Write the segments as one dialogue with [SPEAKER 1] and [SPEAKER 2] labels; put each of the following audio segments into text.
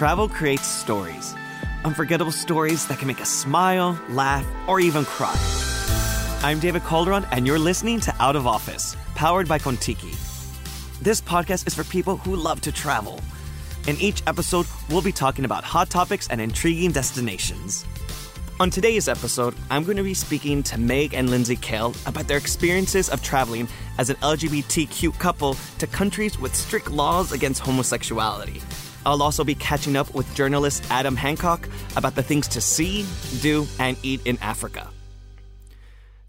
[SPEAKER 1] travel creates stories. Unforgettable stories that can make us smile, laugh, or even cry. I'm David Calderon, and you're listening to Out of Office, powered by Contiki. This podcast is for people who love to travel. In each episode, we'll be talking about hot topics and intriguing destinations. On today's episode, I'm going to be speaking to Meg and Lindsay Cale about their experiences of traveling as an LGBTQ couple to countries with strict laws against homosexuality. I'll also be catching up with journalist Adam Hancock about the things to see, do, and eat in Africa.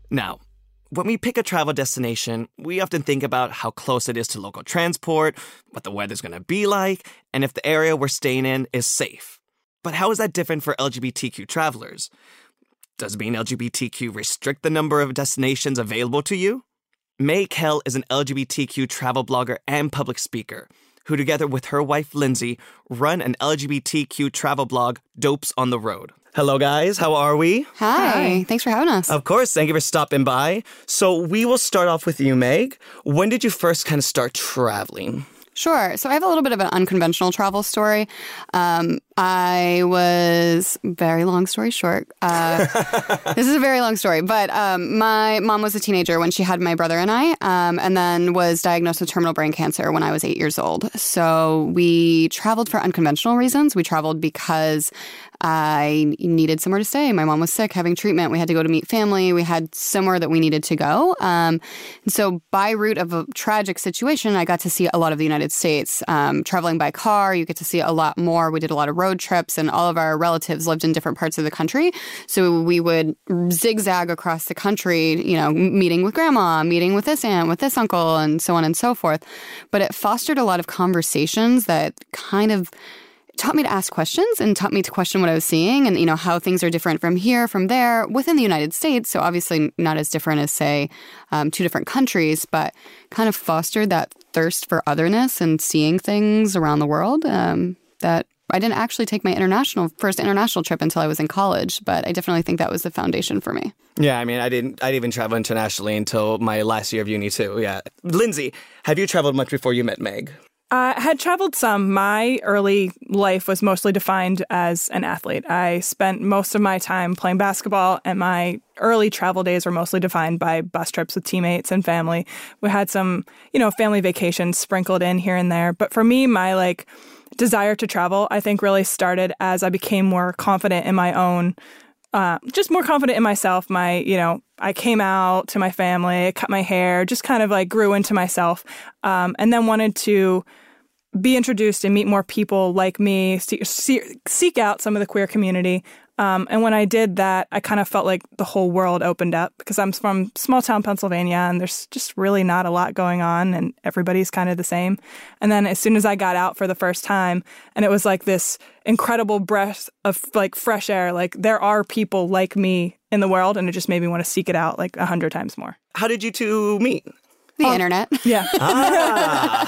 [SPEAKER 1] Now, when we pick a travel destination, we often think about how close it is to local transport, what the weather's going to be like, and if the area we're staying in is safe. But how is that different for LGBTQ travelers? Does being LGBTQ restrict the number of destinations available to you? Meg Cale is an LGBTQ travel blogger and public speaker who, together with her wife Lindsay, run an LGBTQ travel blog, Dopes on the Road. Hello, guys. How are we?
[SPEAKER 2] Hi. Thanks for having us.
[SPEAKER 1] Of course. Thank you for stopping by. So, we will start off with you, Meg. When did you first kind of start traveling?
[SPEAKER 2] Sure. So I have a little bit of an unconventional travel story. Um, I was very long story short. Uh, this is a very long story, but um, my mom was a teenager when she had my brother and I, um, and then was diagnosed with terminal brain cancer when I was eight years old. So we traveled for unconventional reasons. We traveled because I needed somewhere to stay. My mom was sick, having treatment. We had to go to meet family. We had somewhere that we needed to go. Um, so, by route of a tragic situation, I got to see a lot of the United States. Um, traveling by car, you get to see a lot more. We did a lot of road trips, and all of our relatives lived in different parts of the country. So, we would zigzag across the country, you know, meeting with grandma, meeting with this aunt, with this uncle, and so on and so forth. But it fostered a lot of conversations that kind of taught me to ask questions and taught me to question what I was seeing and, you know, how things are different from here, from there, within the United States. So obviously not as different as, say, um, two different countries, but kind of fostered that thirst for otherness and seeing things around the world um, that I didn't actually take my international first international trip until I was in college, but I definitely think that was the foundation for me.
[SPEAKER 1] Yeah, I mean, I didn't. I didn't even travel internationally until my last year of uni too. Yeah, Lindsay, have you traveled much before you met Meg?
[SPEAKER 3] I had traveled some. My early life was mostly defined as an athlete. I spent most of my time playing basketball, and my early travel days were mostly defined by bus trips with teammates and family. We had some, you know, family vacations sprinkled in here and there. But for me, my like desire to travel, I think, really started as I became more confident in my own uh, just more confident in myself. My, you know, I came out to my family, cut my hair, just kind of like grew into myself, um, and then wanted to be introduced and meet more people like me, see, see, seek out some of the queer community. Um, and when I did that, I kind of felt like the whole world opened up because I'm from small town Pennsylvania and there's just really not a lot going on and everybody's kind of the same. And then as soon as I got out for the first time, and it was like this incredible breath of like fresh air, like there are people like me in the world, and it just made me want to seek it out like a hundred times more.
[SPEAKER 1] How did you two meet?
[SPEAKER 2] The oh, internet.
[SPEAKER 3] Yeah.
[SPEAKER 1] Ah.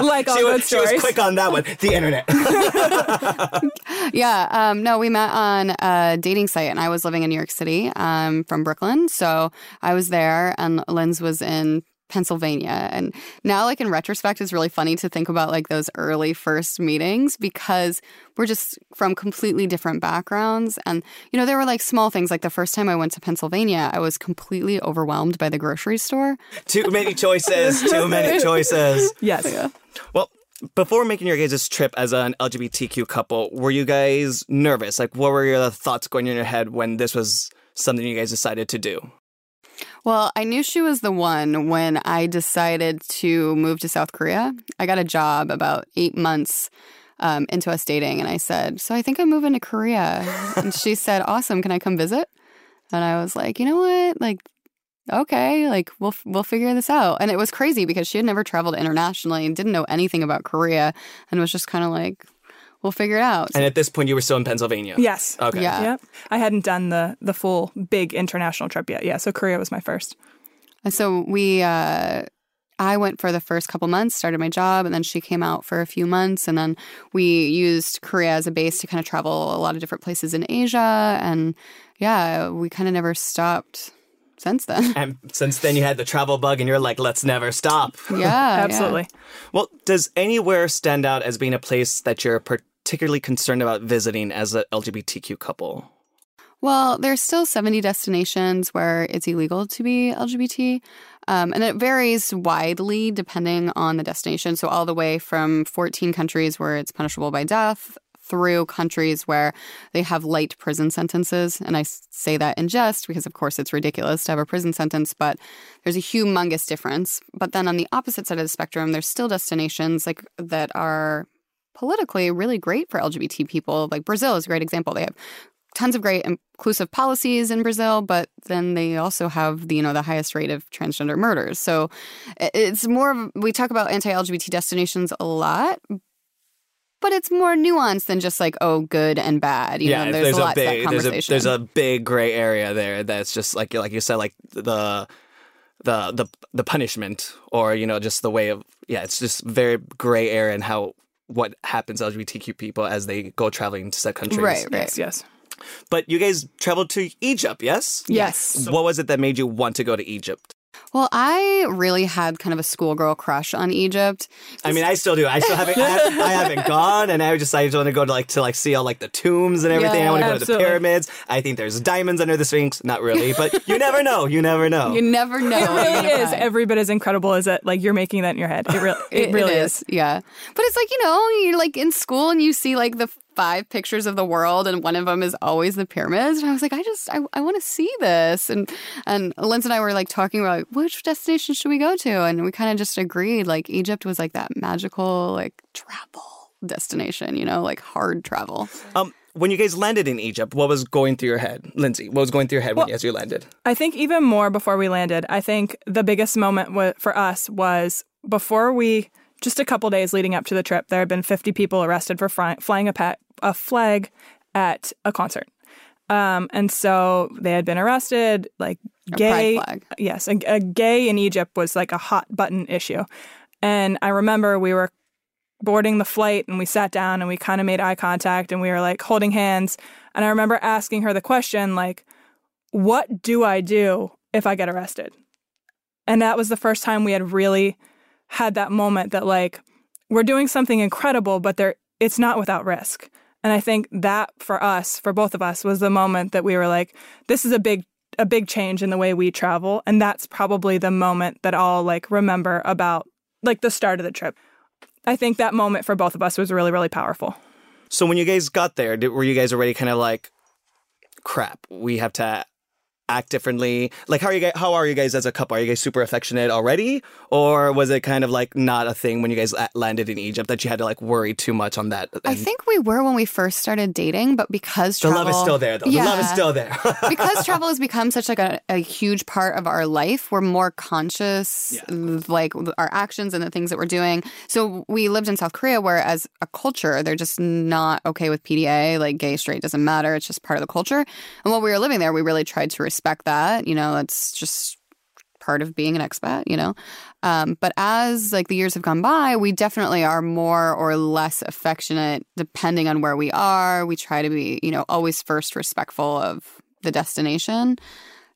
[SPEAKER 3] like all
[SPEAKER 1] she,
[SPEAKER 3] good
[SPEAKER 1] was, she was quick on that one. The internet.
[SPEAKER 2] yeah. Um, no, we met on a dating site, and I was living in New York City um, from Brooklyn. So I was there, and Linz was in Pennsylvania. And now, like in retrospect, it's really funny to think about like those early first meetings because we're just from completely different backgrounds. And, you know, there were like small things. Like the first time I went to Pennsylvania, I was completely overwhelmed by the grocery store.
[SPEAKER 1] Too many choices. Too many choices.
[SPEAKER 3] Yes. Yeah.
[SPEAKER 1] Well, before making your guys' trip as an LGBTQ couple, were you guys nervous? Like, what were your thoughts going in your head when this was something you guys decided to do?
[SPEAKER 2] Well, I knew she was the one when I decided to move to South Korea. I got a job about eight months um, into us dating, and I said, So I think I'm moving to Korea. and she said, Awesome. Can I come visit? And I was like, You know what? Like, okay, like we'll we'll figure this out. And it was crazy because she had never traveled internationally and didn't know anything about Korea and was just kind of like, we'll figure it out.
[SPEAKER 1] And at this point, you were still in Pennsylvania.
[SPEAKER 3] Yes.
[SPEAKER 1] Okay.
[SPEAKER 2] Yeah.
[SPEAKER 3] Yep. I hadn't done the the full big international trip yet. Yeah. So Korea was my first.
[SPEAKER 2] And so we, uh, I went for the first couple months, started my job, and then she came out for a few months, and then we used Korea as a base to kind of travel a lot of different places in Asia, and yeah, we kind of never stopped since then.
[SPEAKER 1] And since then, you had the travel bug, and you're like, let's never stop.
[SPEAKER 2] yeah,
[SPEAKER 3] Absolutely.
[SPEAKER 1] Well, does anywhere stand out as being a place that you're particularly concerned about visiting as a LGBTQ couple?
[SPEAKER 2] Well, there's still 70 destinations where it's illegal to be LGBT. Um, and it varies widely depending on the destination. So, all the way from 14 countries where it's punishable by death through countries where they have light prison sentences. And I say that in jest because, of course, it's ridiculous to have a prison sentence, but there's a humongous difference. But then on the opposite side of the spectrum, there's still destinations like that are politically really great for LGBT people. Like Brazil is a great example. They have tons of great inclusive policies in Brazil, but then they also have the you know the highest rate of transgender murders. So it's more of we talk about anti-LGBT destinations a lot. But it's more nuanced than just like oh good and bad. You
[SPEAKER 1] yeah,
[SPEAKER 2] know, there's, a lot
[SPEAKER 1] big,
[SPEAKER 2] to that
[SPEAKER 1] there's a there's a big gray area there that's just like like you said, like the the the the punishment or you know just the way of yeah, it's just very gray area and how what happens to LGBTQ people as they go traveling to set countries.
[SPEAKER 2] Right, right.
[SPEAKER 3] Yes, yes.
[SPEAKER 1] But you guys traveled to Egypt, yes?
[SPEAKER 3] Yes.
[SPEAKER 1] What was it that made you want to go to Egypt?
[SPEAKER 2] Well, I really had kind of a schoolgirl crush on Egypt.
[SPEAKER 1] I mean, I still do. I still haven't. I haven't, I haven't gone, and I just I just want to go to like to like see all like the tombs and everything.
[SPEAKER 2] Yeah,
[SPEAKER 1] I want to go to the pyramids. I think there's diamonds under the Sphinx. Not really, but you never know. You never know.
[SPEAKER 2] You never know.
[SPEAKER 3] It really is
[SPEAKER 2] find.
[SPEAKER 3] every bit as incredible as it. Like you're making that in your head. It, really, it, really is.
[SPEAKER 2] Yeah. But it's like, you know, you're like in school and you see like the five pictures of the world and one of them is always the pyramids. And I was like, I just, I, I want to see this. And, and Linz and I were like talking about like, which destination should we go to? And we kind of just agreed like Egypt was like that magical, like travel destination, you know, like hard travel.
[SPEAKER 1] Um, when you guys landed in Egypt, what was going through your head, Lindsay? What was going through your head when as you landed?
[SPEAKER 3] I think even more before we landed, I think the biggest moment wa- for us was before we, just a couple days leading up to the trip, there had been 50 people arrested for fly- flying a, pa- a flag at a concert. Um, and so they had been arrested, like
[SPEAKER 2] A
[SPEAKER 3] gay. Yes, a, a gay in Egypt was like a hot button issue. And I remember we were boarding the flight and we sat down and we kind of made eye contact and we were like holding hands. And I remember asking her the question, like, what do I do if I get arrested? And that was the first time we had really had that moment that like we're doing something incredible, but there it's not without risk. And I think that for us, for both of us, was the moment that we were like, this is a big a big change in the way we travel. And that's probably the moment that I'll like remember about like the start of the trip. I think that moment for both of us was really, really powerful.
[SPEAKER 1] So when you guys got there, did, were you guys already kind of like, crap? We have to act differently. Like, how are you guys? How are you guys as a couple? Are you guys super affectionate already, or was it kind of like not a thing when you guys landed in Egypt that you had to like worry too much on that?
[SPEAKER 2] I think we were when we first started dating, but because
[SPEAKER 1] the love is still there, though. The love is still there.
[SPEAKER 2] because travel has become such like a, a huge part of our life we're more conscious of like our actions and the things that we're doing so we lived in south korea where as a culture they're just not okay with pda like gay straight doesn't matter it's just part of the culture and while we were living there we really tried to respect that you know it's just part of being an expat, you know. Um, but as like the years have gone by, we definitely are more or less affectionate depending on where we are. We try to be, you know, always first respectful of the destination.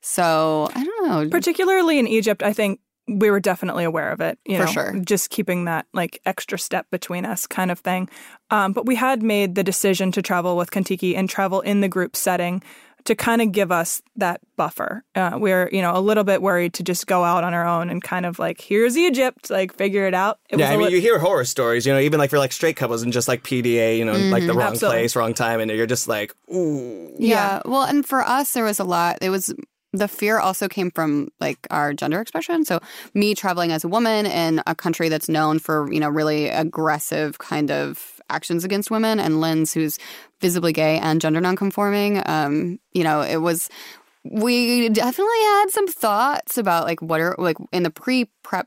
[SPEAKER 2] So I don't know.
[SPEAKER 3] Particularly in Egypt, I think we were definitely aware of it. You
[SPEAKER 2] For
[SPEAKER 3] know,
[SPEAKER 2] sure.
[SPEAKER 3] Just keeping that like extra step between us kind of thing. Um, but we had made the decision to travel with Contiki and travel in the group setting to kind of give us that buffer. Uh, we're, you know, a little bit worried to just go out on our own and kind of like, here's Egypt, like figure it out. It
[SPEAKER 1] yeah,
[SPEAKER 3] was
[SPEAKER 1] I
[SPEAKER 3] a
[SPEAKER 1] mean,
[SPEAKER 3] li-
[SPEAKER 1] you hear horror stories, you know, even like for like straight couples and just like PDA, you know, like the wrong
[SPEAKER 3] Absolutely.
[SPEAKER 1] place, wrong time, and you're just like, ooh.
[SPEAKER 2] Yeah. Well, and for us, there was a lot. It was the fear also came from like our gender expression. So me traveling as a woman in a country that's known for you know really aggressive kind of actions against women, and Lynn's who's visibly gay and gender nonconforming. Um, you know, it was. We definitely had some thoughts about like what are like in the pre prep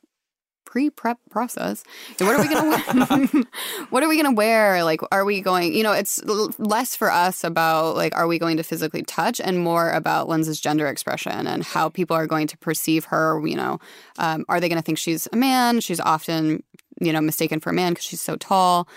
[SPEAKER 2] pre prep process. What are we gonna wear? what are we gonna wear? Like, are we going? You know, it's l- less for us about like, are we going to physically touch, and more about Linds's gender expression and how people are going to perceive her. You know, um, are they going to think she's a man? She's often you know mistaken for a man because she's so tall.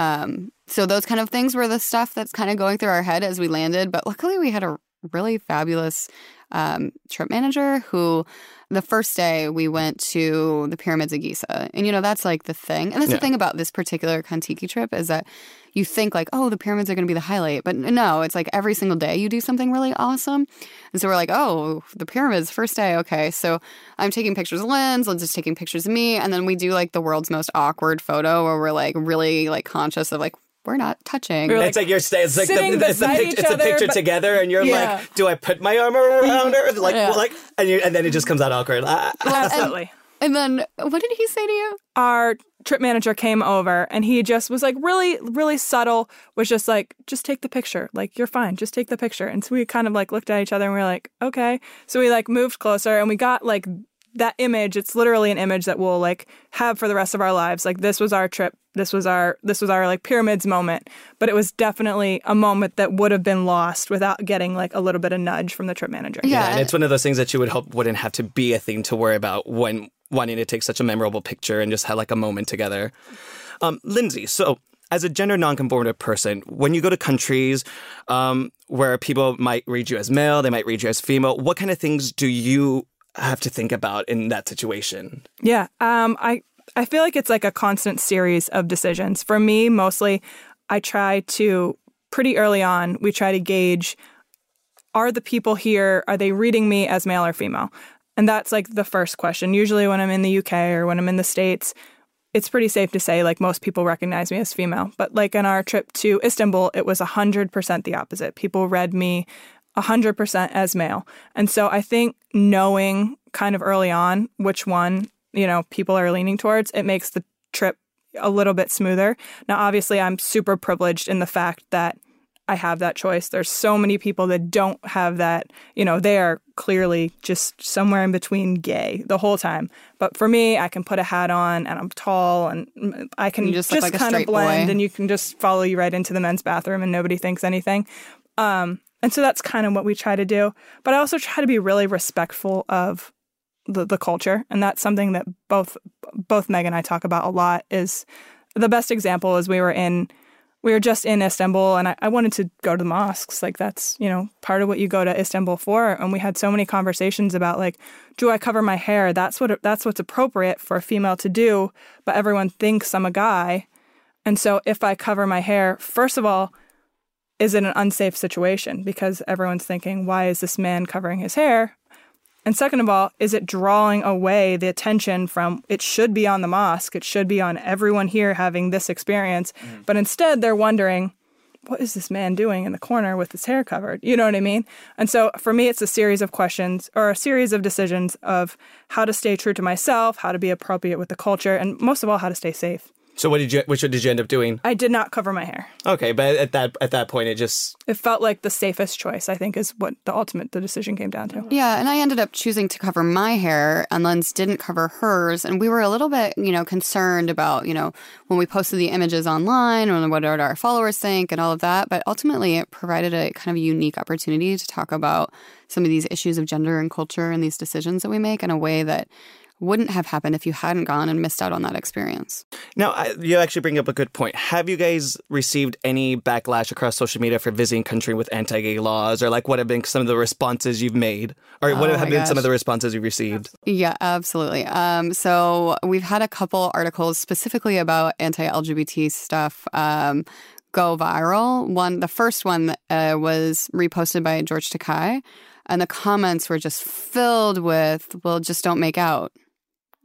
[SPEAKER 2] Um, so those kind of things were the stuff that's kind of going through our head as we landed. But luckily, we had a really fabulous um, trip manager who the first day we went to the pyramids of Giza. And you know, that's like the thing. And that's
[SPEAKER 4] Yeah.
[SPEAKER 2] the thing about this particular Contiki trip is that you think like, oh, the pyramids are going to be the highlight. But no, it's like every single day you do something really awesome. And so we're like, oh, the pyramids, first day. Okay. So I'm taking pictures of Linds, Linds is taking pictures of me. And then we do like the world's most awkward photo where we're like really like conscious of like, we're not touching.
[SPEAKER 3] We're
[SPEAKER 4] it's like you're staying. It's like the,
[SPEAKER 3] sitting
[SPEAKER 4] it's the,
[SPEAKER 3] beside
[SPEAKER 4] pic- it's the
[SPEAKER 3] other,
[SPEAKER 4] picture
[SPEAKER 3] but-
[SPEAKER 4] together, and you're
[SPEAKER 3] Yeah.
[SPEAKER 4] like, "Do I put my arm around her?" Mm-hmm. Like,
[SPEAKER 2] Yeah.
[SPEAKER 4] like, and you, and then it just comes out awkward.
[SPEAKER 3] Absolutely.
[SPEAKER 2] and then what did he say to you?
[SPEAKER 3] our trip manager came over and he just was like really really subtle was just like just take the picture like you're fine just take the picture and so we kind of like looked at each other and we were like okay so we like moved closer and we got like that image it's literally an image that we'll like have for the rest of our lives like this was our trip this was our this was our like pyramids moment but it was definitely a moment that would have been lost without getting like a little bit of nudge from the trip manager
[SPEAKER 2] Yeah.
[SPEAKER 4] and it's one of those things that you would hope wouldn't have to be a thing to worry about when wanting to take such a memorable picture and just have like a moment together. Um, Lindsay, so as a gender nonconformative person, when you go to countries um, where people might read you as male, they might read you as female, what kind of things do you have to think about in that situation?
[SPEAKER 3] Yeah, um, I I feel like it's like a constant series of decisions. For me, mostly, I try to pretty early on. We try to gauge: Are the people here? Are they reading me as male or female? And that's like the first question. Usually, when I'm in the UK or when I'm in the States, it's pretty safe to say like most people recognize me as female. But like on our trip to Istanbul, it was 100% the opposite. People read me 100% as male. And so I think knowing kind of early on which one, you know, people are leaning towards, it makes the trip a little bit smoother. Now, obviously, I'm super privileged in the fact that I have that choice. There's so many people that don't have that. You know, they are clearly just somewhere in between gay the whole time. But for me, I can put a hat on and I'm tall and I can
[SPEAKER 2] You
[SPEAKER 3] just,
[SPEAKER 2] just like
[SPEAKER 3] kind of blend
[SPEAKER 2] boy.
[SPEAKER 3] and you can just follow you right into the men's bathroom and nobody thinks anything. Um, and so that's kind of what we try to do. But I also try to be really respectful of the, the culture. And that's something that both both Meg and I talk about a lot is the best example is we were in we were just in Istanbul and I, I wanted to go to the mosques. Like that's, you know, part of what you go to Istanbul for. And we had so many conversations about like, do I cover my hair? That's what that's what's appropriate for a female to do, but everyone thinks I'm a guy. And so if I cover my hair, first of all, is it an unsafe situation? Because everyone's thinking, why is this man covering his hair? And second of all, is it drawing away the attention from it should be on the mosque, it should be on everyone here having this experience, mm-hmm. but instead they're wondering, what is this man doing in the corner with his hair covered? You know what I mean? And so for me, it's a series of questions or a series of decisions of how to stay true to myself, how to be appropriate with the culture, and most of all, how to stay safe.
[SPEAKER 4] So what did you which one did you end up doing?
[SPEAKER 3] I did not cover my hair.
[SPEAKER 4] Okay, but at that at that point it just
[SPEAKER 3] It felt like the safest choice, I think, is what the ultimate the decision came down to.
[SPEAKER 2] Yeah, and I ended up choosing to cover my hair, and Linds didn't cover hers. And we were a little bit, you know, concerned about, you know, when we posted the images online and what did our followers think and all of that. But ultimately, it provided a kind of unique opportunity to talk about some of these issues of gender and culture and these decisions that we make in a way that wouldn't have happened if you hadn't gone and missed out on that experience.
[SPEAKER 4] Now, I, you actually bring up a good point. Have you guys received any backlash across social media for visiting country with anti-gay laws, or like what have been some of the responses you've made, or what
[SPEAKER 2] Oh
[SPEAKER 4] have
[SPEAKER 2] my
[SPEAKER 4] been some of the responses you've received?
[SPEAKER 2] Yeah, absolutely. Um, so we've had a couple articles specifically about anti-LGBT stuff um, go viral. One, the first one uh, was reposted by George Takei, and the comments were just filled with, "Well, just don't make out."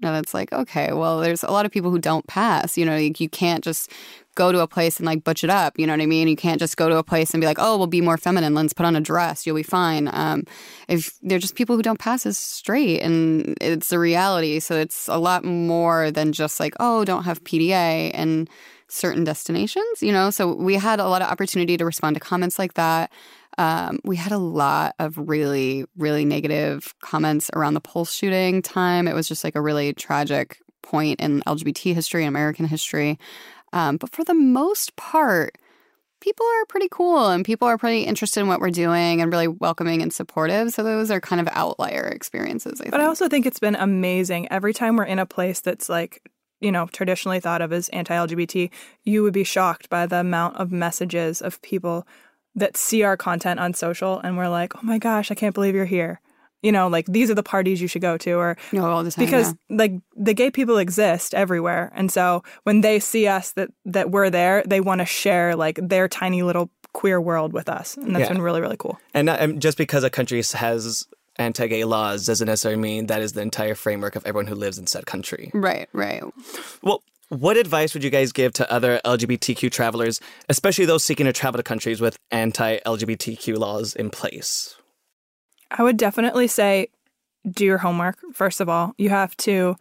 [SPEAKER 2] And it's like, okay, well, there's a lot of people who don't pass. You know, like you can't just go to a place and like butch it up. You know what I mean? You can't just go to a place and be like, oh, we'll be more feminine. Let's put on a dress. You'll be fine. Um, if they're just people who don't pass as straight, and it's a reality. So it's a lot more than just like, oh, don't have PDA and certain destinations. You know, so we had a lot of opportunity to respond to comments like that. Um, we had a lot of really, really negative comments around the Pulse shooting time. It was just like a really tragic point in LGBT history and American history. Um, but for the most part, people are pretty cool and people are pretty interested in what we're doing and really welcoming and supportive. So those are kind of outlier experiences, I think.
[SPEAKER 3] But I also think it's been amazing. Every time we're in a place that's like, you know, traditionally thought of as anti LGBT, you would be shocked by the amount of messages of people that see our content on social and we're like, oh my gosh, I can't believe you're here. You know, like these are the parties you should go to, or
[SPEAKER 2] No, all the time.
[SPEAKER 3] because
[SPEAKER 2] yeah.
[SPEAKER 3] like the gay people exist everywhere, and so when they see us that that we're there, they want to share like their tiny little queer world with us, and that's
[SPEAKER 4] Yeah.
[SPEAKER 3] been really really cool.
[SPEAKER 4] And, not, and just because a country has anti-gay laws doesn't necessarily mean that is the entire framework of everyone who lives in said country.
[SPEAKER 2] Right, right.
[SPEAKER 4] Well, what advice would you guys give to other LGBTQ travelers, especially those seeking to travel to countries with anti-LGBTQ laws in place?
[SPEAKER 3] I would definitely say do your homework first of all. You have to,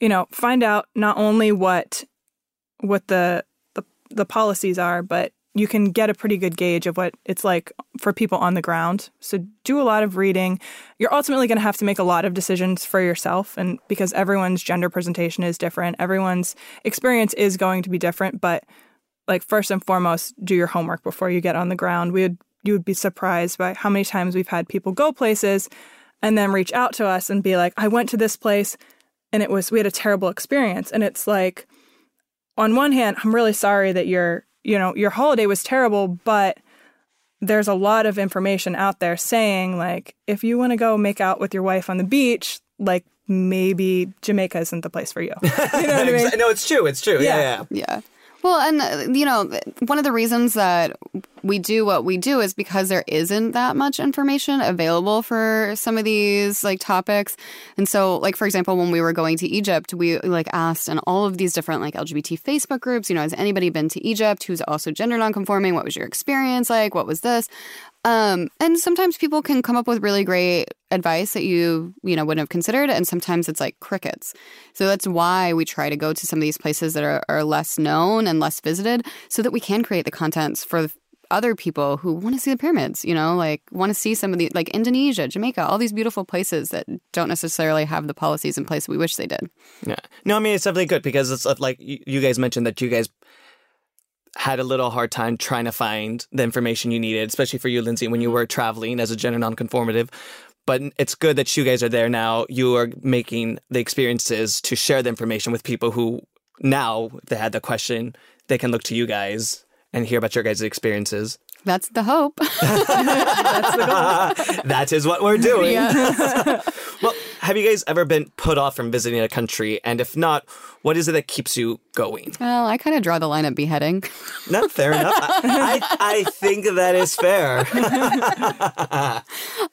[SPEAKER 3] you know, find out not only what what the the, the policies are, but you can get a pretty good gauge of what it's like for people on the ground. So do a lot of reading. You're ultimately going to have to make a lot of decisions for yourself and because everyone's gender presentation is different, everyone's experience is going to be different, but like first and foremost, do your homework before you get on the ground. We would you would be surprised by how many times we've had people go places and then reach out to us and be like, I went to this place and it was we had a terrible experience. And it's like on one hand, I'm really sorry that your you know, your holiday was terrible, but there's a lot of information out there saying like if you want to go make out with your wife on the beach, like maybe Jamaica isn't the place for you. You know what I mean?
[SPEAKER 4] no, it's true. It's true. Yeah,
[SPEAKER 3] Yeah.
[SPEAKER 4] yeah.
[SPEAKER 2] Yeah. Well, and uh, you know, one of the reasons that we do what we do is because there isn't that much information available for some of these like topics. And so, like for example, when we were going to Egypt, we like asked in all of these different like LGBT Facebook groups, you know, has anybody been to Egypt who's also gender nonconforming? What was your experience like? What was this? Um, and sometimes people can come up with really great advice that you, you know, wouldn't have considered. And sometimes it's like crickets. So that's why we try to go to some of these places that are, are less known and less visited so that we can create the contents for other people who want to see the pyramids, you know, like want to see some of the, like Indonesia, Jamaica, all these beautiful places that don't necessarily have the policies in place we wish they did.
[SPEAKER 4] Yeah. No, I mean it's definitely good because it's uh, like you you guys mentioned that you guys had a little hard time trying to find the information you needed, especially for you, Lindsay, when you were traveling as a gender nonconformative. But it's good that you guys are there now. You are making the experiences to share the information with people who now, if they had the question, they can look to you guys and hear about your guys' experiences.
[SPEAKER 2] That's the hope.
[SPEAKER 4] that is what we're doing. well, have you guys ever been put off from visiting a country? And if not, what is it that keeps you going?
[SPEAKER 2] well, I kind of draw the line at beheading.
[SPEAKER 4] Not fair enough. I, I, I think that is fair.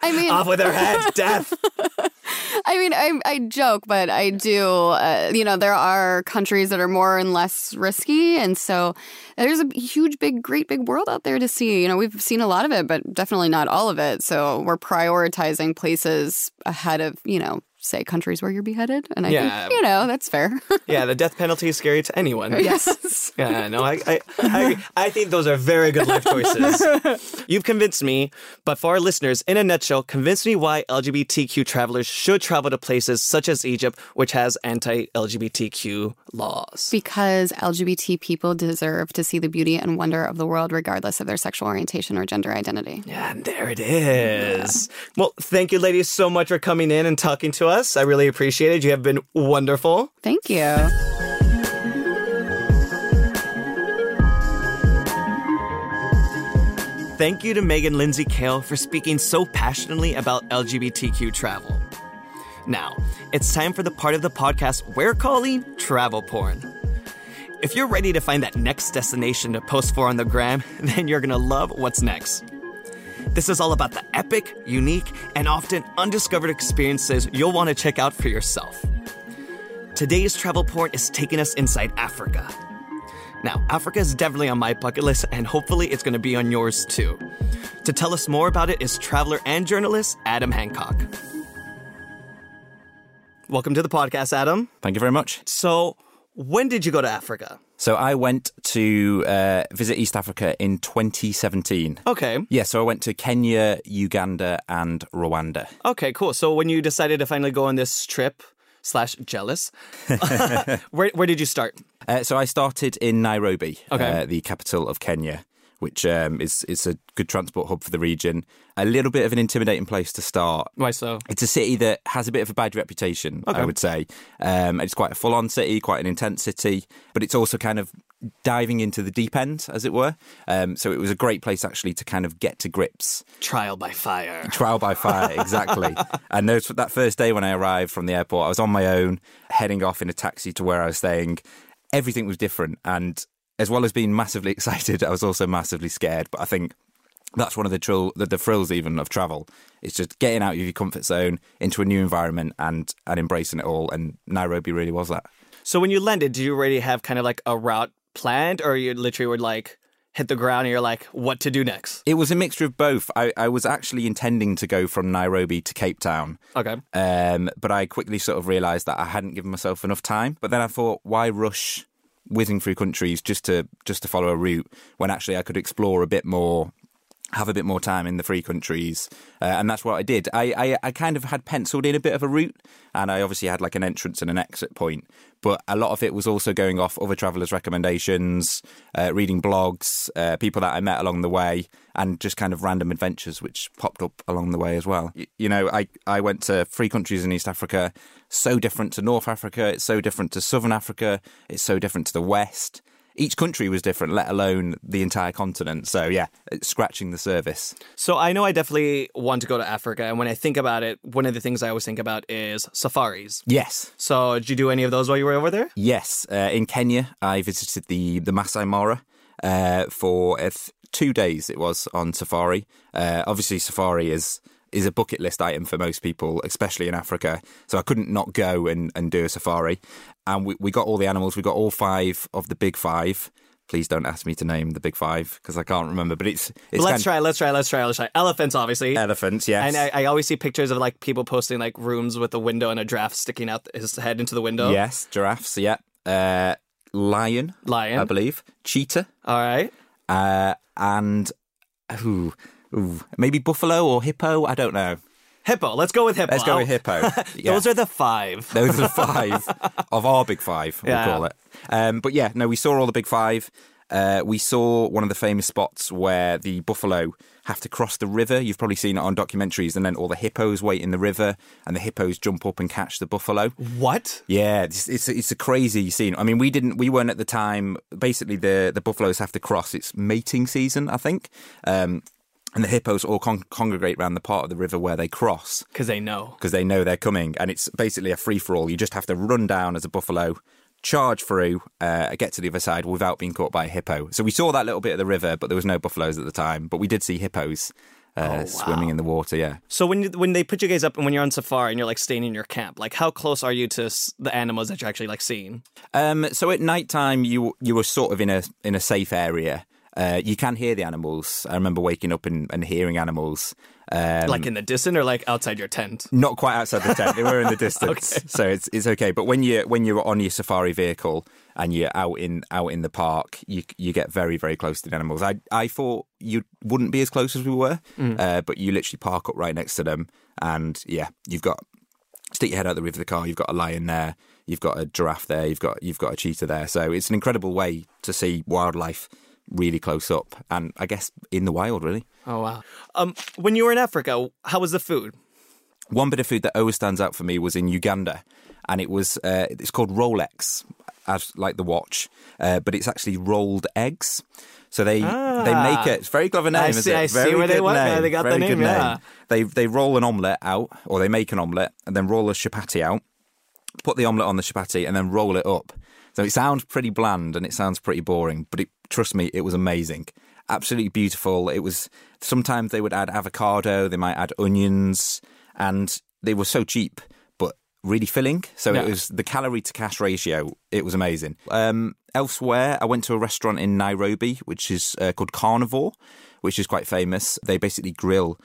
[SPEAKER 2] I mean,
[SPEAKER 4] Off with their heads, death.
[SPEAKER 2] I mean, I, I joke, but I do. Uh, you know, there are countries that are more and less risky, and so there's a huge, big, great, big world out there to see. You know, we've seen a lot of it, but definitely not all of it. So we're prioritizing places ahead of, you know, say countries where you're beheaded, and I
[SPEAKER 4] Yeah.
[SPEAKER 2] think you know that's fair.
[SPEAKER 4] Yeah, the death penalty is scary to anyone.
[SPEAKER 2] yes.
[SPEAKER 4] Yeah, no, I, I, I. I think those are very good life choices. You've convinced me, but for our listeners, in a nutshell, convince me why LGBTQ travelers should travel to places such as Egypt, which has anti-LGBTQ laws.
[SPEAKER 2] Because LGBT people deserve to see the beauty and wonder of the world, regardless of their sexual orientation or gender identity.
[SPEAKER 4] Yeah, and there it is. Well, thank you, ladies, so much for coming in and talking to us. I really appreciate it. You have been wonderful.
[SPEAKER 2] Thank you.
[SPEAKER 1] Thank you to Megan Lindsay Cale for speaking so passionately about LGBTQ travel. Now, it's time for the part of the podcast we're calling travel porn. If you're ready to find that next destination to post for on the gram, then you're gonna love what's next. This is all about the epic, unique, and often undiscovered experiences you'll want to check out for yourself. Today's travel port is taking us inside Africa. Now, Africa is definitely on my bucket list, and hopefully it's going to be on yours too. To tell us more about it is traveler and journalist Adam Hancock. Welcome to the podcast, Adam.
[SPEAKER 5] Thank you very much.
[SPEAKER 1] So, when did you go to Africa?
[SPEAKER 5] So I went to uh, visit East Africa in 2017.
[SPEAKER 1] Okay.
[SPEAKER 5] Yeah, so I went to Kenya, Uganda, and Rwanda.
[SPEAKER 1] Okay, cool. So, when you decided to finally go on this trip, slash jealous, where, where did you start?
[SPEAKER 5] Uh, so I started in Nairobi,
[SPEAKER 1] Okay.
[SPEAKER 5] uh, the capital of Kenya, which um, is is a good transport hub for the region. A little bit of an intimidating place to start.
[SPEAKER 1] Why so?
[SPEAKER 5] It's a city that has a bit of a bad reputation,
[SPEAKER 1] Okay.
[SPEAKER 5] I would say. Um, it's quite a full on city, quite an intense city, but it's also kind of diving into the deep end, as it were. Um, so it was a great place actually to kind of get to grips.
[SPEAKER 4] Trial by fire.
[SPEAKER 5] Trial by fire, exactly. and those, that first day when I arrived from the airport, I was on my own, heading off in a taxi to where I was staying. Everything was different. And as well as being massively excited, I was also massively scared. But I think that's one of the, trill, the, the thrills even of travel. It's just getting out of your comfort zone into a new environment and, and embracing it all. And Nairobi really was that.
[SPEAKER 4] So when you landed, did you already have kind of like a route planned, or you literally would like hit the ground and you're like, what to do next?
[SPEAKER 5] It was a mixture of both. I, I was actually intending to go from Nairobi to Cape Town.
[SPEAKER 4] Okay.
[SPEAKER 5] Um, but I quickly sort of realised that I hadn't given myself enough time. But then I thought, why rush whizzing through countries just to just to follow a route when actually I could explore a bit more have a bit more time in the free countries, uh, and that's what I did. I, I, I kind of had penciled in a bit of a route, and I obviously had like an entrance and an exit point. But a lot of it was also going off other travellers' recommendations, uh, reading blogs, uh, people that I met along the way, and just kind of random adventures which popped up along the way as well. You, you know, I, I went to three countries in East Africa, so different to North Africa, it's so different to Southern Africa, it's so different to the West each country was different, let alone the entire continent. So yeah, scratching the surface.
[SPEAKER 4] So I know I definitely want to go to Africa, and when I think about it, one of the things I always think about is safaris.
[SPEAKER 5] Yes.
[SPEAKER 4] So did you do any of those while you were over there?
[SPEAKER 5] Yes. Uh, in Kenya, I visited the the Masai Mara uh, for uh, two days. It was on safari. Uh, obviously, safari is is a bucket list item for most people, especially in Africa. So I couldn't not go and, and do a safari. And we, we got all the animals. We got all five of the big five. Please don't ask me to name the big five because I can't remember. But it's, it's
[SPEAKER 4] let's try, let's try, let's try, let's try. Elephants, obviously.
[SPEAKER 5] Elephants, yes.
[SPEAKER 4] And I, I, always see pictures of like people posting like rooms with a window and a giraffe sticking out his head into the window.
[SPEAKER 5] Yes, giraffes. Yeah. Uh, lion.
[SPEAKER 4] Lion,
[SPEAKER 5] I believe. Cheetah.
[SPEAKER 4] All right.
[SPEAKER 5] Uh, and ooh, Ooh, maybe buffalo or hippo. I don't know.
[SPEAKER 4] Hippo. Let's go with hippo.
[SPEAKER 5] Let's go with hippo.
[SPEAKER 4] Yeah. Those are the five.
[SPEAKER 5] Those are the five of our big five. We'll
[SPEAKER 4] Yeah.
[SPEAKER 5] call it. Um, but yeah, no, we saw all the big five. Uh, we saw one of the famous spots where the buffalo have to cross the river. You've probably seen it on documentaries, and then all the hippos wait in the river, and the hippos jump up and catch the buffalo.
[SPEAKER 4] What?
[SPEAKER 5] Yeah, it's it's, it's a crazy scene. I mean, we didn't, we weren't at the time. Basically, the the buffaloes have to cross. It's mating season, I think. Um, and the hippos all con- congregate around the part of the river where they cross
[SPEAKER 4] Because they know.
[SPEAKER 5] because they know they're coming, and it's basically a free for all. You just have to run down as a buffalo, charge through, uh, get to the other side without being caught by a hippo. So we saw that little bit of the river, but there was no buffaloes at the time. But we did see hippos uh, swimming in the water. Yeah.
[SPEAKER 4] So when you, when they put you guys up and when you're on safari and you're like staying in your camp, like how close are you to the animals that you're actually like seeing?
[SPEAKER 5] Um, so at night time, you you were sort of in a in a safe area. Uh, you can hear the animals. I remember waking up and, and hearing animals. Um,
[SPEAKER 4] like in the distance or like outside your tent?
[SPEAKER 5] not quite outside the tent. They were in the distance, so it's it's okay. But when you when you're on your safari vehicle and you're out in out in the park, you you get very very close to the animals. I I thought you wouldn't be as close as we were, uh, but you literally park up right next to them, and yeah, you've got stick your head out the roof of the car. You've got a lion there. You've got a giraffe there. You've got you've got a cheetah there. So it's an incredible way to see wildlife really close up, and I guess in the wild, really.
[SPEAKER 4] Oh wow. Um, when you were in Africa, how was the food?
[SPEAKER 5] One bit of food that always stands out for me was in Uganda, and it was uh, it's called Rolex, as like the watch, uh, but it's actually rolled eggs. So they they make it. It's a very clever name.
[SPEAKER 4] Ah. I
[SPEAKER 5] is
[SPEAKER 4] see-
[SPEAKER 5] it?
[SPEAKER 4] I see
[SPEAKER 5] Very
[SPEAKER 4] where they
[SPEAKER 5] good
[SPEAKER 4] went-
[SPEAKER 5] name.
[SPEAKER 4] they got the name,
[SPEAKER 5] good
[SPEAKER 4] yeah.
[SPEAKER 5] They they roll an omelette out, or they make an omelette and then roll a chapati out, put the omelette on the chapati, and then roll it up. So it sounds pretty bland and it sounds pretty boring, but it, trust me, it was amazing. Absolutely beautiful. It was sometimes they would add avocado, they might add onions, and they were so cheap, but really filling. So
[SPEAKER 4] Yeah.
[SPEAKER 5] it was the calorie to cash ratio. It was amazing. Um, elsewhere, I went to a restaurant in Nairobi, which is uh, called Carnivore, which is quite famous. They basically grill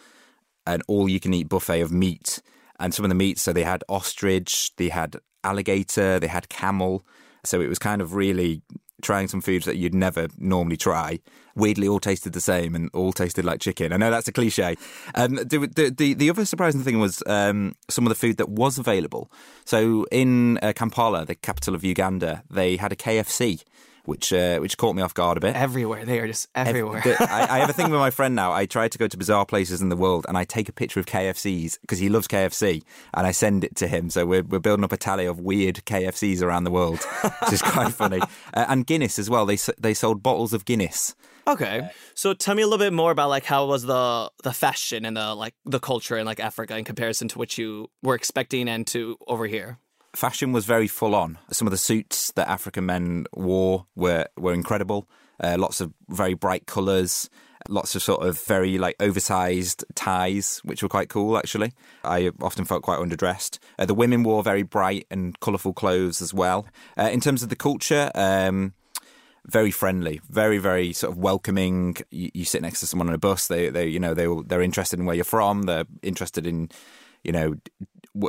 [SPEAKER 5] an all you can eat buffet of meat. And some of the meats, so they had ostrich, they had alligator, they had camel. So it was kind of really trying some foods that you'd never normally try. Weirdly, all tasted the same and all tasted like chicken. I know that's a cliche. Um, the, the, the, the other surprising thing was um, some of the food that was available. So in uh, Kampala, the capital of Uganda, they had a KFC which uh, which caught me off guard a bit.
[SPEAKER 4] Everywhere. They are just everywhere.
[SPEAKER 5] The- I, I have a thing with my friend now. I try to go to bizarre places in the world, and I take a picture of KFCs because he loves KFC, and I send it to him. So we're we're building up a tally of weird KFCs around the world, which is quite funny. Uh, and Guinness as well. They they sold bottles of Guinness.
[SPEAKER 4] Okay. So tell me a little bit more about like how was the the fashion and the like the culture in like Africa in comparison to what you were expecting and to over here.
[SPEAKER 5] Fashion was very full on. Some of the suits that African men wore were were incredible. Uh, lots of very bright colours. Lots of sort of very like oversized ties, which were quite cool actually. I often felt quite underdressed. Uh, the women wore very bright and colourful clothes as well. Uh, in terms of the culture, um, very friendly, very very sort of welcoming. You, you sit next to someone on a bus, they they you know they they're interested in where you're from. They're interested in you know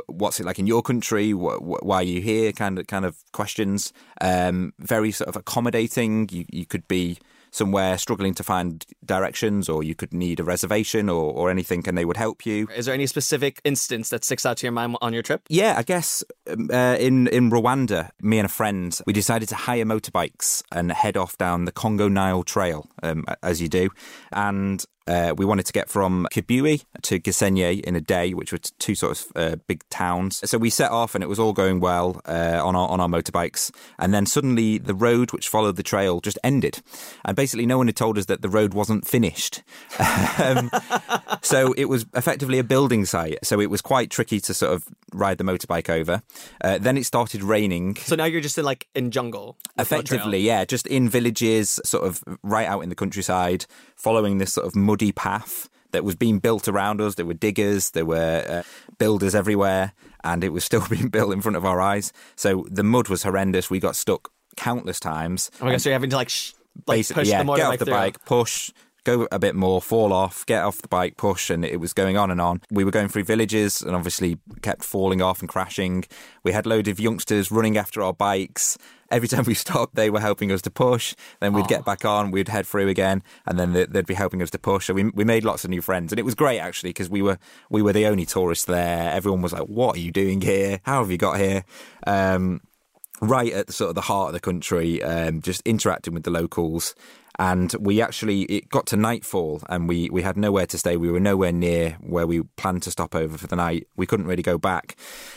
[SPEAKER 5] what's it like in your country? Wh- wh- why are you here? Kind of kind of questions. Um, very sort of accommodating. You you could be somewhere struggling to find directions, or you could need a reservation or, or anything, and they would help you.
[SPEAKER 4] Is there any specific instance that sticks out to your mind on your trip?
[SPEAKER 5] Yeah, I guess um, uh, in in Rwanda, me and a friend, we decided to hire motorbikes and head off down the Congo Nile Trail, um, as you do, and. Uh, we wanted to get from Kibuye to Gisenye in a day, which were two sort of uh, big towns. So we set off, and it was all going well uh, on our on our motorbikes. And then suddenly, the road which followed the trail just ended, and basically, no one had told us that the road wasn't finished. um, so it was effectively a building site. So it was quite tricky to sort of ride the motorbike over. Uh, then it started raining.
[SPEAKER 4] So now you're just in like in jungle. with no trail.
[SPEAKER 5] Effectively, yeah, just in villages, sort of right out in the countryside, following this sort of muddy path that was being built around us. There were diggers, there were uh, builders everywhere, and it was still being built in front of our eyes. So the mud was horrendous. We got stuck countless times.
[SPEAKER 4] Oh my gosh, so you're having to like, sh- like
[SPEAKER 5] Basically,
[SPEAKER 4] push
[SPEAKER 5] yeah,
[SPEAKER 4] the motorbike
[SPEAKER 5] get off the
[SPEAKER 4] through.
[SPEAKER 5] bike, push, go a bit more, fall off, get off the bike, push, and it was going on and on. We were going through villages and obviously kept falling off and crashing. We had loads of youngsters running after our bikes. Every time we stopped, they were helping us to push. Then we'd get back on, we'd head through again, and then they- they'd be helping us to push. So we we made lots of new friends, and it was great actually because we were we were the only tourists there. Everyone was like, "What are you doing here? How have you got here?" Um, right at the sort of the heart of the country, um, just interacting with the locals. And we actually it got to nightfall, and we we had nowhere to stay. We were nowhere near where we planned to stop over for the night. We couldn't really go back,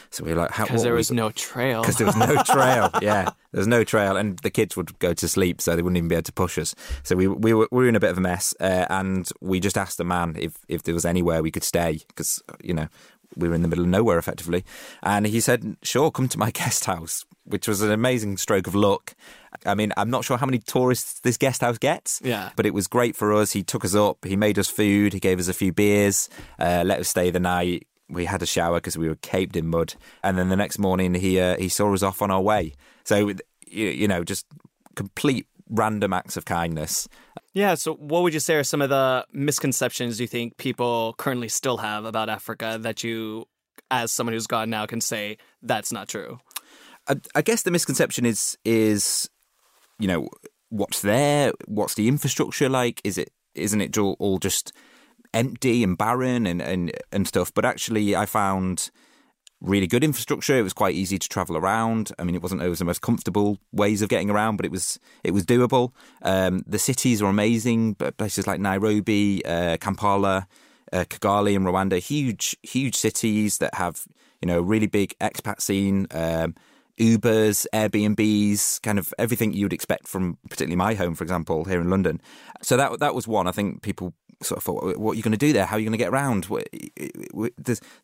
[SPEAKER 5] so we were like, how,
[SPEAKER 4] because there was no trail.
[SPEAKER 5] because there was no trail. Yeah, there was no trail, and the kids would go to sleep, so they wouldn't even be able to push us. So we we were, we were in a bit of a mess, uh, and we just asked the man if if there was anywhere we could stay, because you know we were in the middle of nowhere effectively, and he said, "Sure, come to my guest house," which was an amazing stroke of luck. I mean, I'm not sure how many tourists this guest house gets,
[SPEAKER 4] Yeah.
[SPEAKER 5] but it was great for us. He took us up, he made us food, he gave us a few beers, uh, let us stay the night. We had a shower because we were caped in mud, and then the next morning he uh, he saw us off on our way. So you, you know, just complete random acts of kindness.
[SPEAKER 4] Yeah. So, what would you say are some of the misconceptions you think people currently still have about Africa that you, as someone who's gone now, can say that's not true?
[SPEAKER 5] I, I guess the misconception is is you know what's there, what's the infrastructure like? Is it isn't it all, all just empty and barren and, and and stuff? But actually, I found really good infrastructure. It was quite easy to travel around. I mean, it wasn't always the most comfortable ways of getting around, but it was it was doable. Um, the cities are amazing, but places like Nairobi, uh, Kampala, uh, Kigali, and Rwanda, huge huge cities that have you know a really big expat scene. Um, Ubers, Airbnbs, kind of everything you'd expect from particularly my home, for example, here in London. So that that was one. I think people sort of thought, what are you going to do there? How are you going to get around?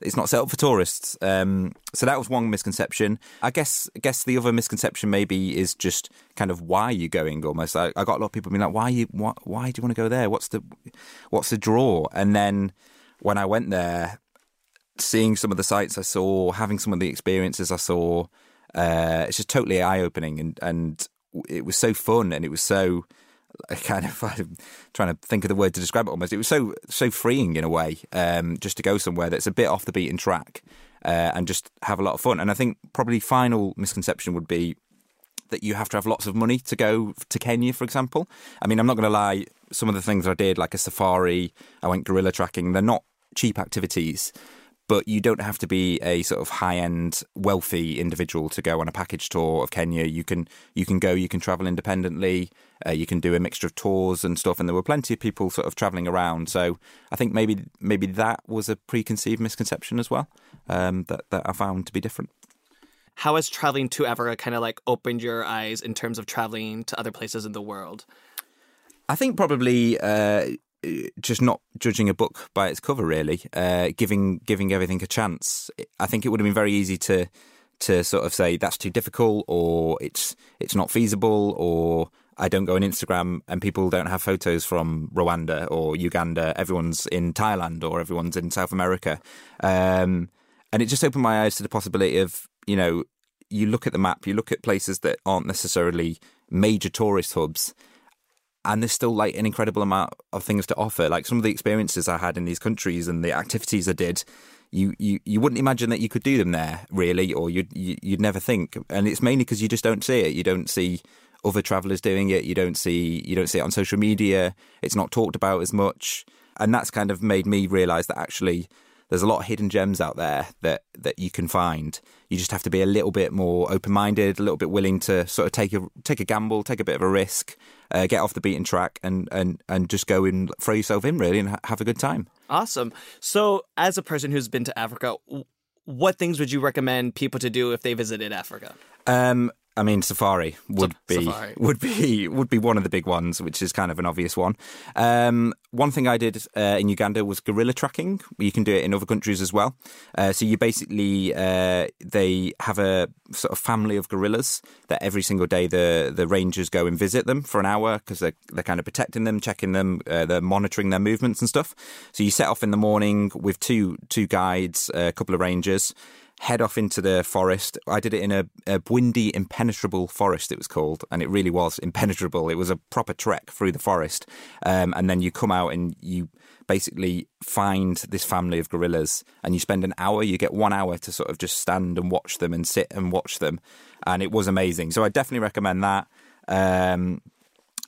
[SPEAKER 5] It's not set up for tourists. Um, so that was one misconception. I guess I guess the other misconception maybe is just kind of why are you going almost. I, I got a lot of people being like, why you why, why do you want to go there? What's the what's the draw? And then when I went there, seeing some of the sights I saw, having some of the experiences I saw, uh, it's just totally eye opening, and and it was so fun, and it was so kind of I'm trying to think of the word to describe it almost. It was so so freeing in a way, um, just to go somewhere that's a bit off the beaten track uh, and just have a lot of fun. And I think probably final misconception would be that you have to have lots of money to go to Kenya, for example. I mean, I'm not going to lie. Some of the things I did, like a safari, I went gorilla tracking. They're not cheap activities, but you don't have to be a sort of high end wealthy individual to go on a package tour of Kenya. You can you can go, you can travel independently. Uh, you can do a mixture of tours and stuff, and there were plenty of people sort of traveling around. So I think maybe maybe that was a preconceived misconception as well um, that that I found to be different.
[SPEAKER 4] How has traveling to Africa kind of like opened your eyes in terms of traveling to other places in the world?
[SPEAKER 5] I think probably uh, just not judging a book by its cover, really, uh, giving giving everything a chance. I think it would have been very easy to to sort of say that's too difficult, or it's it's not feasible, or I don't go on Instagram and people don't have photos from Rwanda or Uganda. Everyone's in Thailand or everyone's in South America, um, and it just opened my eyes to the possibility of you know you look at the map, you look at places that aren't necessarily major tourist hubs and there's still like an incredible amount of things to offer. Like some of the experiences I had in these countries and the activities I did, you you, you wouldn't imagine that you could do them there really, or you'd you, would you would never think. And it's mainly because you just don't see it. You don't see other travelers doing it. You don't see you don't see it on social media. It's not talked about as much, and that's kind of made me realize that actually there's a lot of hidden gems out there that that you can find. You just have to be a little bit more open minded, a little bit willing to sort of take a take a gamble, take a bit of a risk, uh, get off the beaten track, and and and just go and throw yourself in really and ha- have a good time.
[SPEAKER 4] Awesome. So, as a person who's been to Africa, what things would you recommend people to do if they visited Africa?
[SPEAKER 5] Um, I mean, safari would be safari. would be would be one of the big ones, which is kind of an obvious one. Um, one thing I did uh, in Uganda was gorilla tracking. You can do it in other countries as well. Uh, so you basically uh, they have a sort of family of gorillas that every single day the the rangers go and visit them for an hour because they're they're kind of protecting them, checking them, uh, they're monitoring their movements and stuff. So you set off in the morning with two two guides, a couple of rangers head off into the forest. I did it in a, a Bwindi impenetrable forest, it was called, and it really was impenetrable. It was a proper trek through the forest. Um, and then you come out and you basically find this family of gorillas and you spend an hour, you get one hour to sort of just stand and watch them and sit and watch them. And it was amazing. So I definitely recommend that. Um,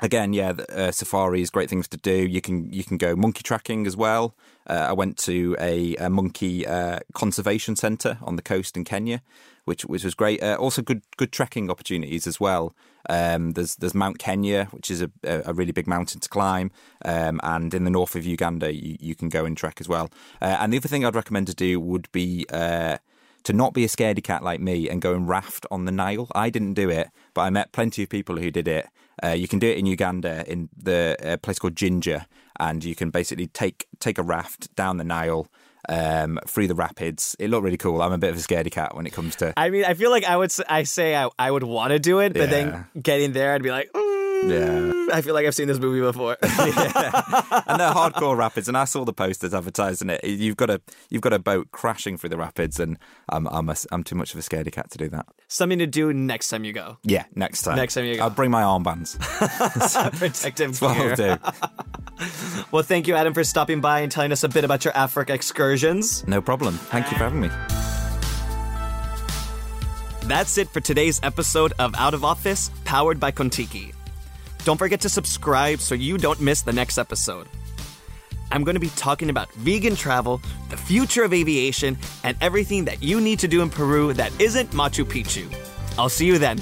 [SPEAKER 5] again, yeah, uh, safaris, great things to do. You can you can go monkey tracking as well. Uh, I went to a, a monkey uh, conservation centre on the coast in Kenya, which which was great. Uh, also, good good trekking opportunities as well. Um, there's there's Mount Kenya, which is a, a really big mountain to climb, um, and in the north of Uganda, you, you can go and trek as well. Uh, and the other thing I'd recommend to do would be uh, to not be a scaredy cat like me and go and raft on the Nile. I didn't do it, but I met plenty of people who did it. Uh, you can do it in Uganda in the uh, place called Jinja, and you can basically take take a raft down the Nile um, through the rapids. It looked really cool. I'm a bit of a scaredy cat when it comes to.
[SPEAKER 4] I mean, I feel like I would I say I, I would want to do it, but yeah. then getting there, I'd be like. Mm yeah. I feel like I've seen this movie before.
[SPEAKER 5] yeah. And they're hardcore rapids, and I saw the posters advertising it. You've got a you've got a boat crashing through the rapids, and I'm I'm a, I'm too much of a scaredy cat to do that.
[SPEAKER 4] Something to do next time you go.
[SPEAKER 5] Yeah, next time.
[SPEAKER 4] Next time you go.
[SPEAKER 5] I'll bring my armbands.
[SPEAKER 4] Protective
[SPEAKER 5] That's what
[SPEAKER 4] well, thank you, Adam, for stopping by and telling us a bit about your Africa excursions.
[SPEAKER 5] No problem. Thank you for having me.
[SPEAKER 1] That's it for today's episode of Out of Office, powered by Contiki. Don't forget to subscribe so you don't miss the next episode. I'm going to be talking about vegan travel, the future of aviation, and everything that you need to do in Peru that isn't Machu Picchu. I'll see you then.